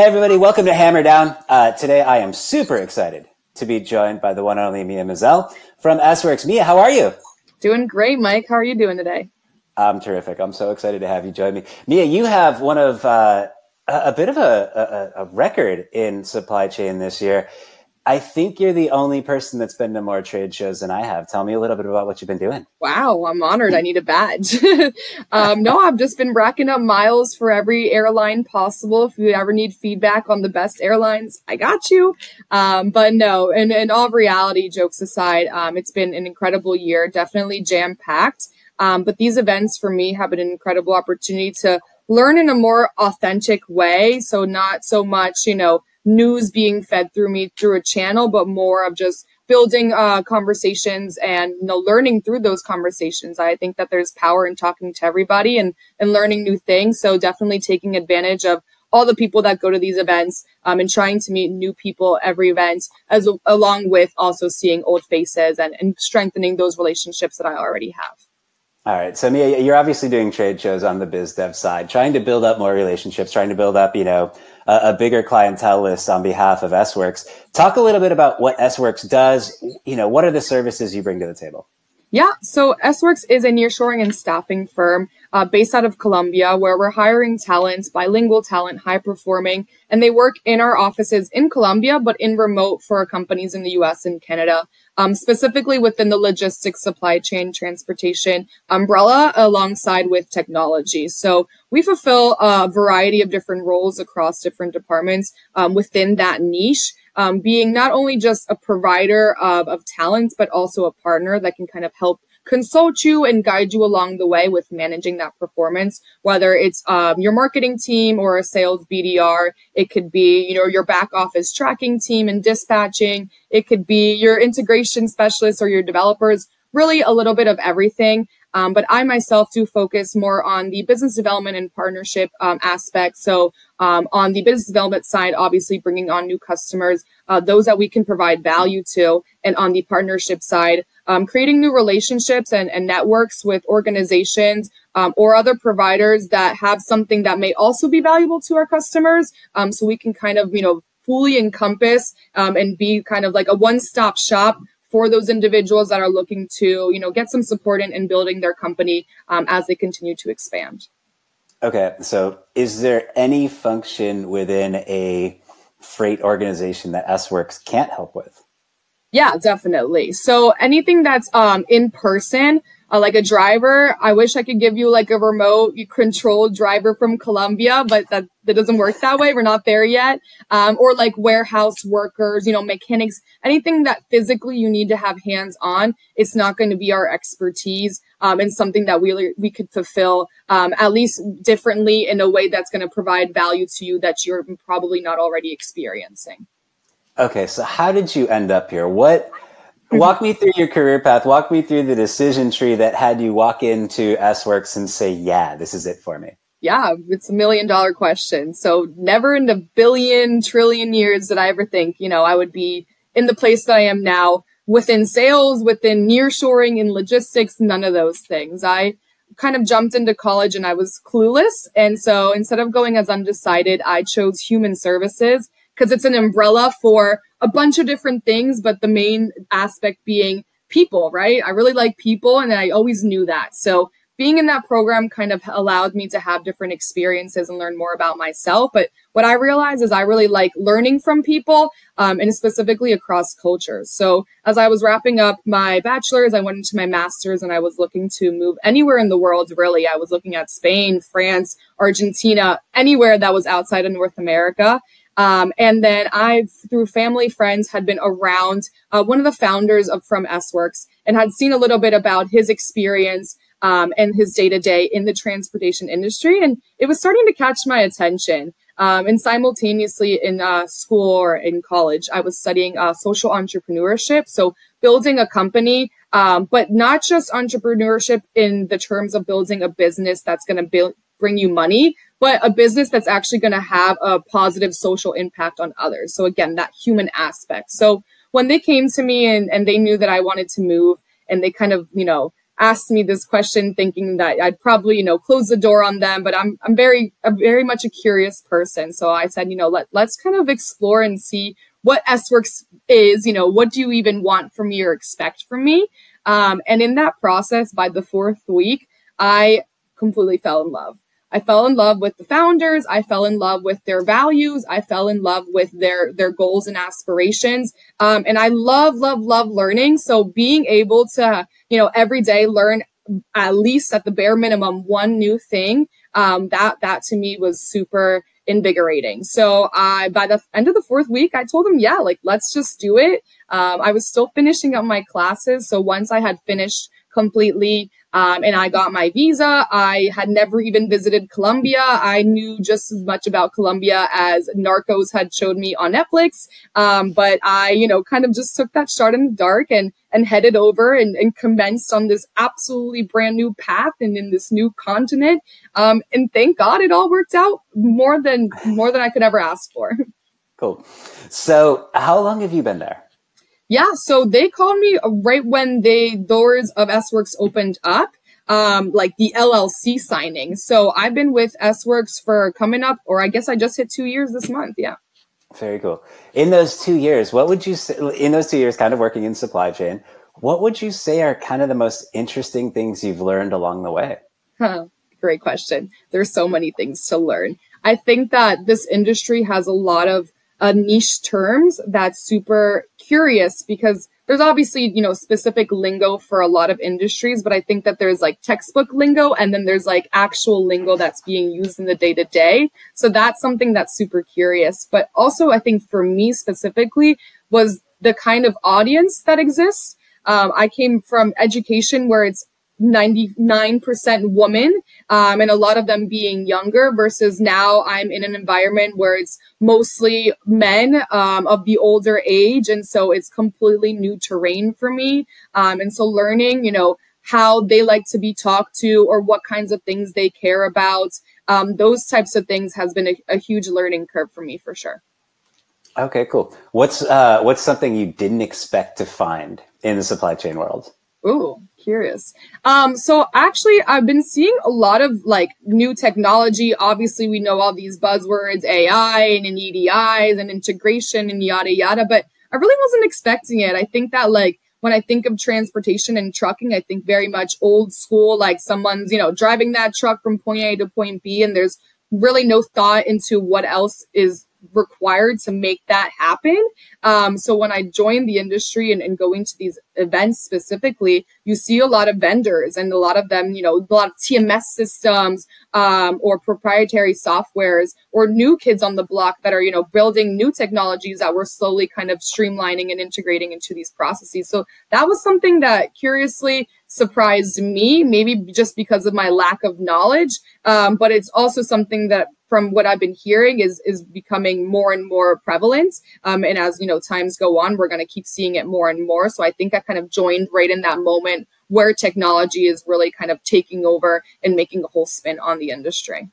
Hey, everybody, welcome to Hammer Down. Uh, today, I am super excited to be joined by the one and only Mia Mazal from Sworkz. Mia, how are you? Doing great, Mike. How are you doing today? I'm terrific. I'm so excited to have you join me. Mia, you have one of uh, a, bit of a, a, a record in supply chain this year. I think you're the only person that's been to more trade shows than I have. Tell me a little bit about what you've been doing. Wow, I'm honored. I need a badge. um, no, I've just been racking up miles for every airline possible. If you ever need feedback on the best airlines, I got you. Um, but no, and, and all reality, jokes aside, um, it's been an incredible year, definitely jam packed. Um, but these events for me have been an incredible opportunity to learn in a more authentic way. So not so much, you know, news being fed through me through a channel, but more of just building uh, conversations and you know learning through those conversations. I think that there's power in talking to everybody and and learning new things. So definitely taking advantage of all the people that go to these events um, and trying to meet new people every event as along with also seeing old faces and, and strengthening those relationships that I already have. All right. So Mia, you're obviously doing trade shows on the biz dev side, trying to build up more relationships, trying to build up, you know, a, a bigger clientele list on behalf of Sworkz. Talk a little bit about what Sworkz does. You know, what are the services you bring to the table? Yeah, so Sworkz is a nearshoring and staffing firm uh, based out of Colombia, where we're hiring talents, bilingual talent, high performing, and they work in our offices in Colombia, but in remote for companies in the U.S. and Canada, um, specifically within the logistics, supply chain, transportation umbrella, alongside with technology. So we fulfill a variety of different roles across different departments um, within that niche um, being not only just a provider of, of talent, but also a partner that can kind of help consult you and guide you along the way with managing that performance, whether it's um, your marketing team or a sales BDR. It could be, you know, your back office tracking team and dispatching. It could be your integration specialists or your developers, really a little bit of everything. Um, but I myself do focus more on the business development and partnership um, aspect. So um, on the business development side, obviously bringing on new customers, uh, those that we can provide value to, and on the partnership side, um, creating new relationships and, and networks with organizations um, or other providers that have something that may also be valuable to our customers. Um, so we can kind of you know fully encompass and be kind of like a one-stop shop for those individuals that are looking to, you know, get some support in, in building their company um, as they continue to expand. Okay, so is there any function within a freight organization that Sworkz can't help with? Yeah, definitely. So anything that's um, in person, uh, like a driver. I wish I could give you like a remote controlled driver from Colombia, but that, that doesn't work that way. We're not there yet. Um, or like warehouse workers, you know, mechanics, anything that physically you need to have hands on. It's not going to be our expertise. Um, and something that we, we could fulfill, um, at least differently in a way that's going to provide value to you that you're probably not already experiencing. Okay. So how did you end up here? What, mm-hmm. walk me through your career path. Walk me through the decision tree that had you walk into Sworkz and say, yeah, this is it for me. Yeah, it's a million dollar question. So never in a billion, trillion years did I ever think, you know, I would be in the place that I am now within sales, within nearshoring and logistics, none of those things. I kind of jumped into college and I was clueless. And so instead of going as undecided, I chose human services because it's an umbrella for a bunch of different things, but the main aspect being people, right? I really like people and I always knew that. So being in that program kind of allowed me to have different experiences and learn more about myself. But what I realized is I really like learning from people um, and specifically across cultures. So as I was wrapping up my bachelor's, I went into my master's and I was looking to move anywhere in the world, really. I was looking at Spain, France, Argentina, anywhere that was outside of North America. Um, and then I, through family friends, had been around uh, one of the founders of From Sworkz and had seen a little bit about his experience um, and his day to day in the transportation industry. And it was starting to catch my attention. Um, and simultaneously in uh, school or in college, I was studying uh, social entrepreneurship. So building a company, um, but not just entrepreneurship in the terms of building a business that's going to build bring you money, but a business that's actually going to have a positive social impact on others. So again, that human aspect. So when they came to me and, and they knew that I wanted to move and they kind of, you know, asked me this question thinking that I'd probably, you know, close the door on them, but I'm, I'm very, I'm very much a curious person. So I said, you know, let, let's kind of explore and see what Sworkz is, you know, what do you even want from me or expect from me? Um, and in that process, by the fourth week, I completely fell in love. I fell in love with the founders. I fell in love with their values. I fell in love with their their goals and aspirations. Um, and I love, love, love learning. So being able to, you know, every day learn at least at the bare minimum one new thing, um, that that to me was super invigorating. So I by the end of the fourth week, I told them, yeah, like let's just do it. Um, I was still finishing up my classes. So once I had finished completely um, and I got my visa. I had never even visited Colombia. I knew just as much about Colombia as Narcos had showed me on Netflix. Um, but I, you know, kind of just took that shot in the dark and and headed over and, and commenced on this absolutely brand new path and in this new continent. Um, and thank God it all worked out more than more than I could ever ask for. Cool. So, how long have you been there? Yeah, so they called me right when the doors of Sworkz opened up, um, like the LLC signing. So I've been with Sworkz for coming up, or I guess I just hit two years this month. Yeah. Very cool. In those two years, what would you say, in those two years, kind of working in supply chain, what would you say are kind of the most interesting things you've learned along the way? Huh, great question. There's so many things to learn. I think that this industry has a lot of uh, niche terms that's super curious because there's obviously, you know, specific lingo for a lot of industries, but I think that there's like textbook lingo and then there's like actual lingo that's being used in the day to day. So that's something that's super curious. But also, I think for me specifically was the kind of audience that exists. Um, I came from education where it's 99% woman, um, and a lot of them being younger versus now I'm in an environment where it's mostly men um, of the older age. And so it's completely new terrain for me. Um, and so learning, you know, how they like to be talked to or what kinds of things they care about, um, those types of things has been a, a huge learning curve for me for sure. Okay, cool. What's uh, what's something you didn't expect to find in the supply chain world? Ooh, curious. Um, so actually, I've been seeing a lot of like new technology. Obviously, we know all these buzzwords, AI and, and EDIs and integration and yada yada, but I really wasn't expecting it. I think that like when I think of transportation and trucking, I think very much old school, like someone's, you know, driving that truck from point A to point B and there's really no thought into what else is required to make that happen. Um, so when I joined the industry and, and going to these events specifically, you see a lot of vendors and a lot of them, you know, a lot of TMS systems um, or proprietary softwares or new kids on the block that are, you know, building new technologies that we're slowly kind of streamlining and integrating into these processes. So that was something that curiously surprised me, maybe just because of my lack of knowledge. Um, but it's also something that from what I've been hearing is is becoming more and more prevalent. Um, and as you know, times go on, we're going to keep seeing it more and more. So I think I kind of joined right in that moment where technology is really kind of taking over and making a whole spin on the industry.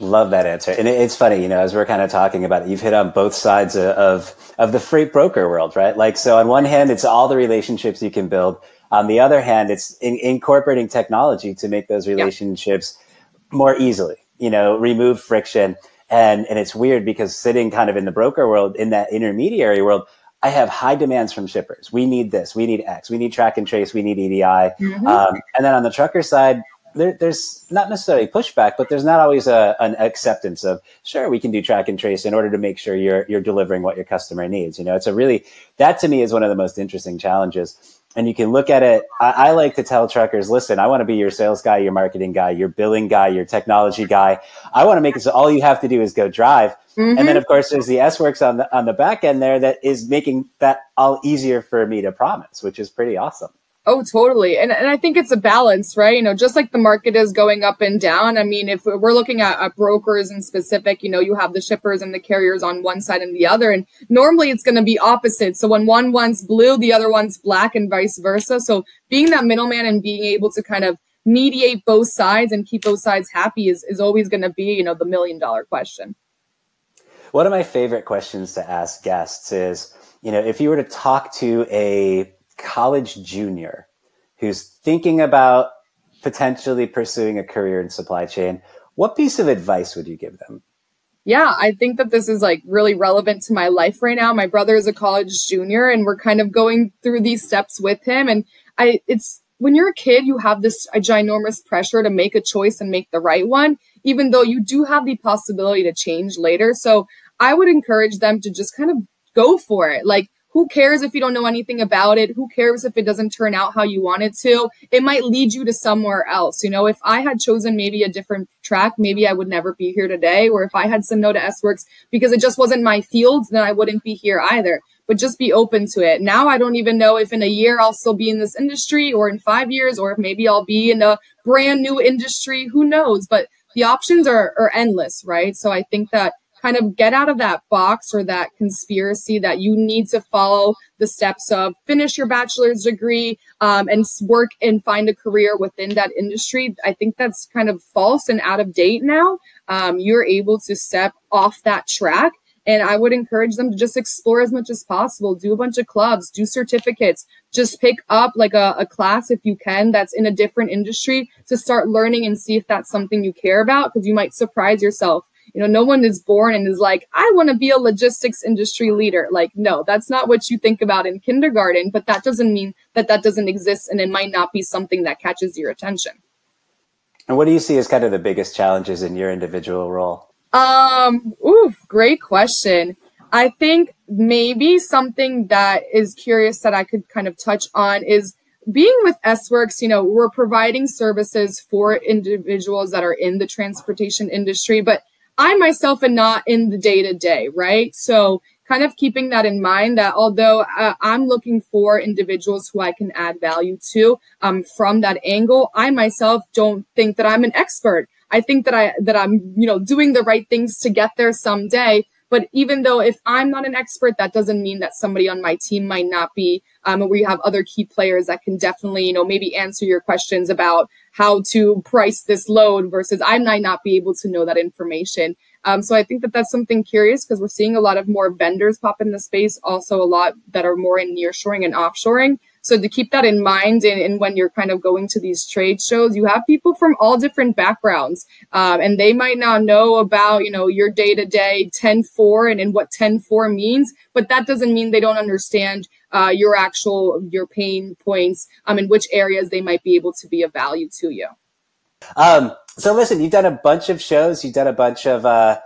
Love that answer. And it's funny, you know, as we're kind of talking about it, you've hit on both sides of, of the freight broker world, right? Like, so on one hand, it's all the relationships you can build. On the other hand, it's in, incorporating technology to make those relationships yeah. more easily you know, remove friction. And, and it's weird because sitting kind of in the broker world, in that intermediary world, I have high demands from shippers. We need this, we need X, we need track and trace, we need EDI. Mm-hmm. Um, and then on the trucker side, there, there's not necessarily pushback, but there's not always a, an acceptance of sure we can do track and trace in order to make sure you're you're delivering what your customer needs. You know, it's a really that to me is one of the most interesting challenges and you can look at it. I, I, like to tell truckers, listen, I want to be your sales guy, your marketing guy, your billing guy, your technology guy. I want to make it so all you have to do is go drive. Mm-hmm. And then of course there's the Sworkz on the on the back end there that is making that all easier for me to promise, which is pretty awesome. Oh, totally. And, and I think it's a balance, right? You know, just like the market is going up and down. I mean, if we're looking at, at brokers in specific, you know, you have the shippers and the carriers on one side and the other. And normally it's going to be opposite. So when one wants blue, the other one's black and vice versa. So being that middleman and being able to kind of mediate both sides and keep both sides happy is, is always going to be, you know, the million dollar question. One of my favorite questions to ask guests is, you know, if you were to talk to a college junior who's thinking about potentially pursuing a career in supply chain, what piece of advice would you give them? Yeah, I think that this is like really relevant to my life right now. My brother is a college junior and we're kind of going through these steps with him. And I, it's when you're a kid, you have this a ginormous pressure to make a choice and make the right one, even though you do have the possibility to change later. So I would encourage them to just kind of go for it. Like, who cares if you don't know anything about it? Who cares if it doesn't turn out how you want it to? It might lead you to somewhere else. You know, if I had chosen maybe a different track, maybe I would never be here today. Or if I had said no to Sworkz because it just wasn't my field, then I wouldn't be here either. But just be open to it. Now I don't even know if in a year I'll still be in this industry or in five years, or if maybe I'll be in a brand new industry. Who knows? But the options are, are endless, right? So I think that kind of get out of that box or that conspiracy that you need to follow the steps of finish your bachelor's degree um, and work and find a career within that industry. I think that's kind of false and out of date now. Um, you're able to step off that track. And I would encourage them to just explore as much as possible, do a bunch of clubs, do certificates, just pick up like a, a class if you can that's in a different industry to start learning and see if that's something you care about because you might surprise yourself you know, no one is born and is like, I want to be a logistics industry leader. Like, no, that's not what you think about in kindergarten, but that doesn't mean that that doesn't exist and it might not be something that catches your attention. And what do you see as kind of the biggest challenges in your individual role? Um, ooh, great question. I think maybe something that is curious that I could kind of touch on is being with Sworkz, you know, we're providing services for individuals that are in the transportation industry, but I myself am not in the day to day, right? So kind of keeping that in mind that although uh, I'm looking for individuals who I can add value to um, from that angle, I myself don't think that I'm an expert. I think that I that I'm you know doing the right things to get there someday. But even though if I'm not an expert, that doesn't mean that somebody on my team might not be. Um, we have other key players that can definitely, you know, maybe answer your questions about how to price this load versus I might not be able to know that information. Um, so I think that that's something curious because we're seeing a lot of more vendors pop in the space, also a lot that are more in nearshoring and offshoring. So to keep that in mind, and, and, when you're kind of going to these trade shows, you have people from all different backgrounds, um, and they might not know about you know your day to day 10-4 and, and what 10-4 means, but that doesn't mean they don't understand uh, your actual your pain points um, in which areas they might be able to be of value to you. Um, so listen, you've done a bunch of shows, you've done a bunch of. Uh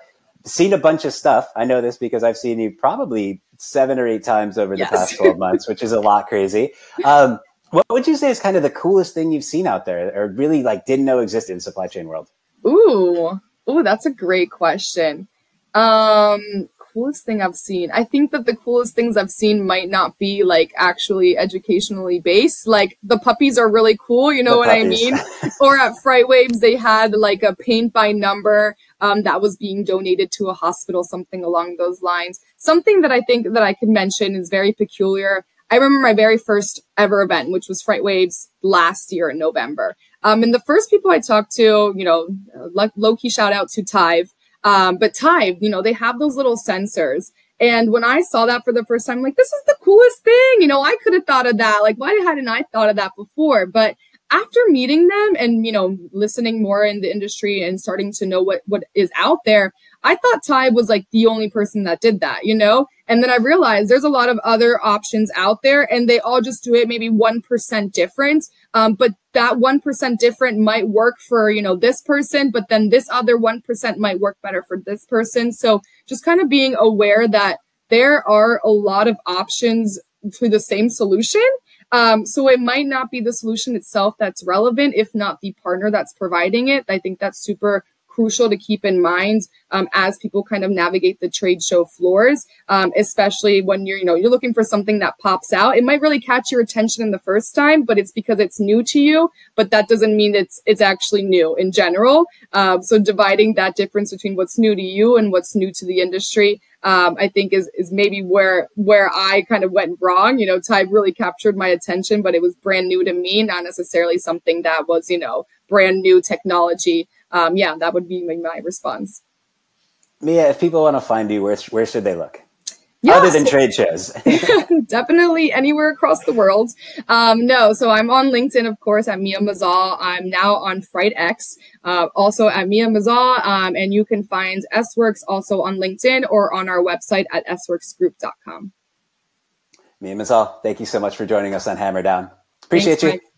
seen a bunch of stuff. I know this because I've seen you probably seven or eight times over the past 12 months, which is a lot crazy. Um, what would you say is kind of the coolest thing you've seen out there or really like didn't know existed in supply chain world? Ooh, ooh, that's a great question. Um, coolest thing I've seen. I think that the coolest things I've seen might not be like actually educationally based. Like the puppies are really cool, you know the what puppies. I mean? or at FreightWaves, they had like a paint by number um, that was being donated to a hospital, something along those lines. Something that I think that I could mention is very peculiar. I remember my very first ever event, which was FreightWaves last year in November. Um, and the first people I talked to, you know, low key shout out to Tive. Um, but Tive, you know, they have those little sensors. And when I saw that for the first time, I'm like, this is the coolest thing. You know, I could have thought of that. Like, why hadn't I thought of that before? But after meeting them and you know listening more in the industry and starting to know what what is out there i thought Tive was like the only person that did that you know? And then i realized there's a lot of other options out there and they all just do it maybe 1% different. Um, but that 1% different might work for you know this person but then this other 1% might work better for this person. So just kind of being aware that there are a lot of options to the same solution. Um, so it might not be the solution itself that's relevant, if not the partner that's providing it. I think that's super crucial to keep in mind um, as people kind of navigate the trade show floors, um, especially when you're, you know, you're looking for something that pops out. It might really catch your attention in the first time, but it's because it's new to you. But that doesn't mean it's it's actually new in general. Um, so dividing that difference between what's new to you and what's new to the industry um, I think is is maybe where where I kind of went wrong. You know, Tive really captured my attention, but it was brand new to me, not necessarily something that was you know brand new technology. Um, yeah, that would be my, response. Mia, if people want to find you, where where should they look? Yeah, Other than trade shows. definitely anywhere across the world. Um, no, so I'm on LinkedIn, of course, at Mia Mazal. I'm now on FrightX, uh, also at Mia Mazal. Um, and you can find Sworkz also on LinkedIn or on our website at sworksgroup.com. Mia Mazal, thank you so much for joining us on Hammer Down. Appreciate Thanks, you.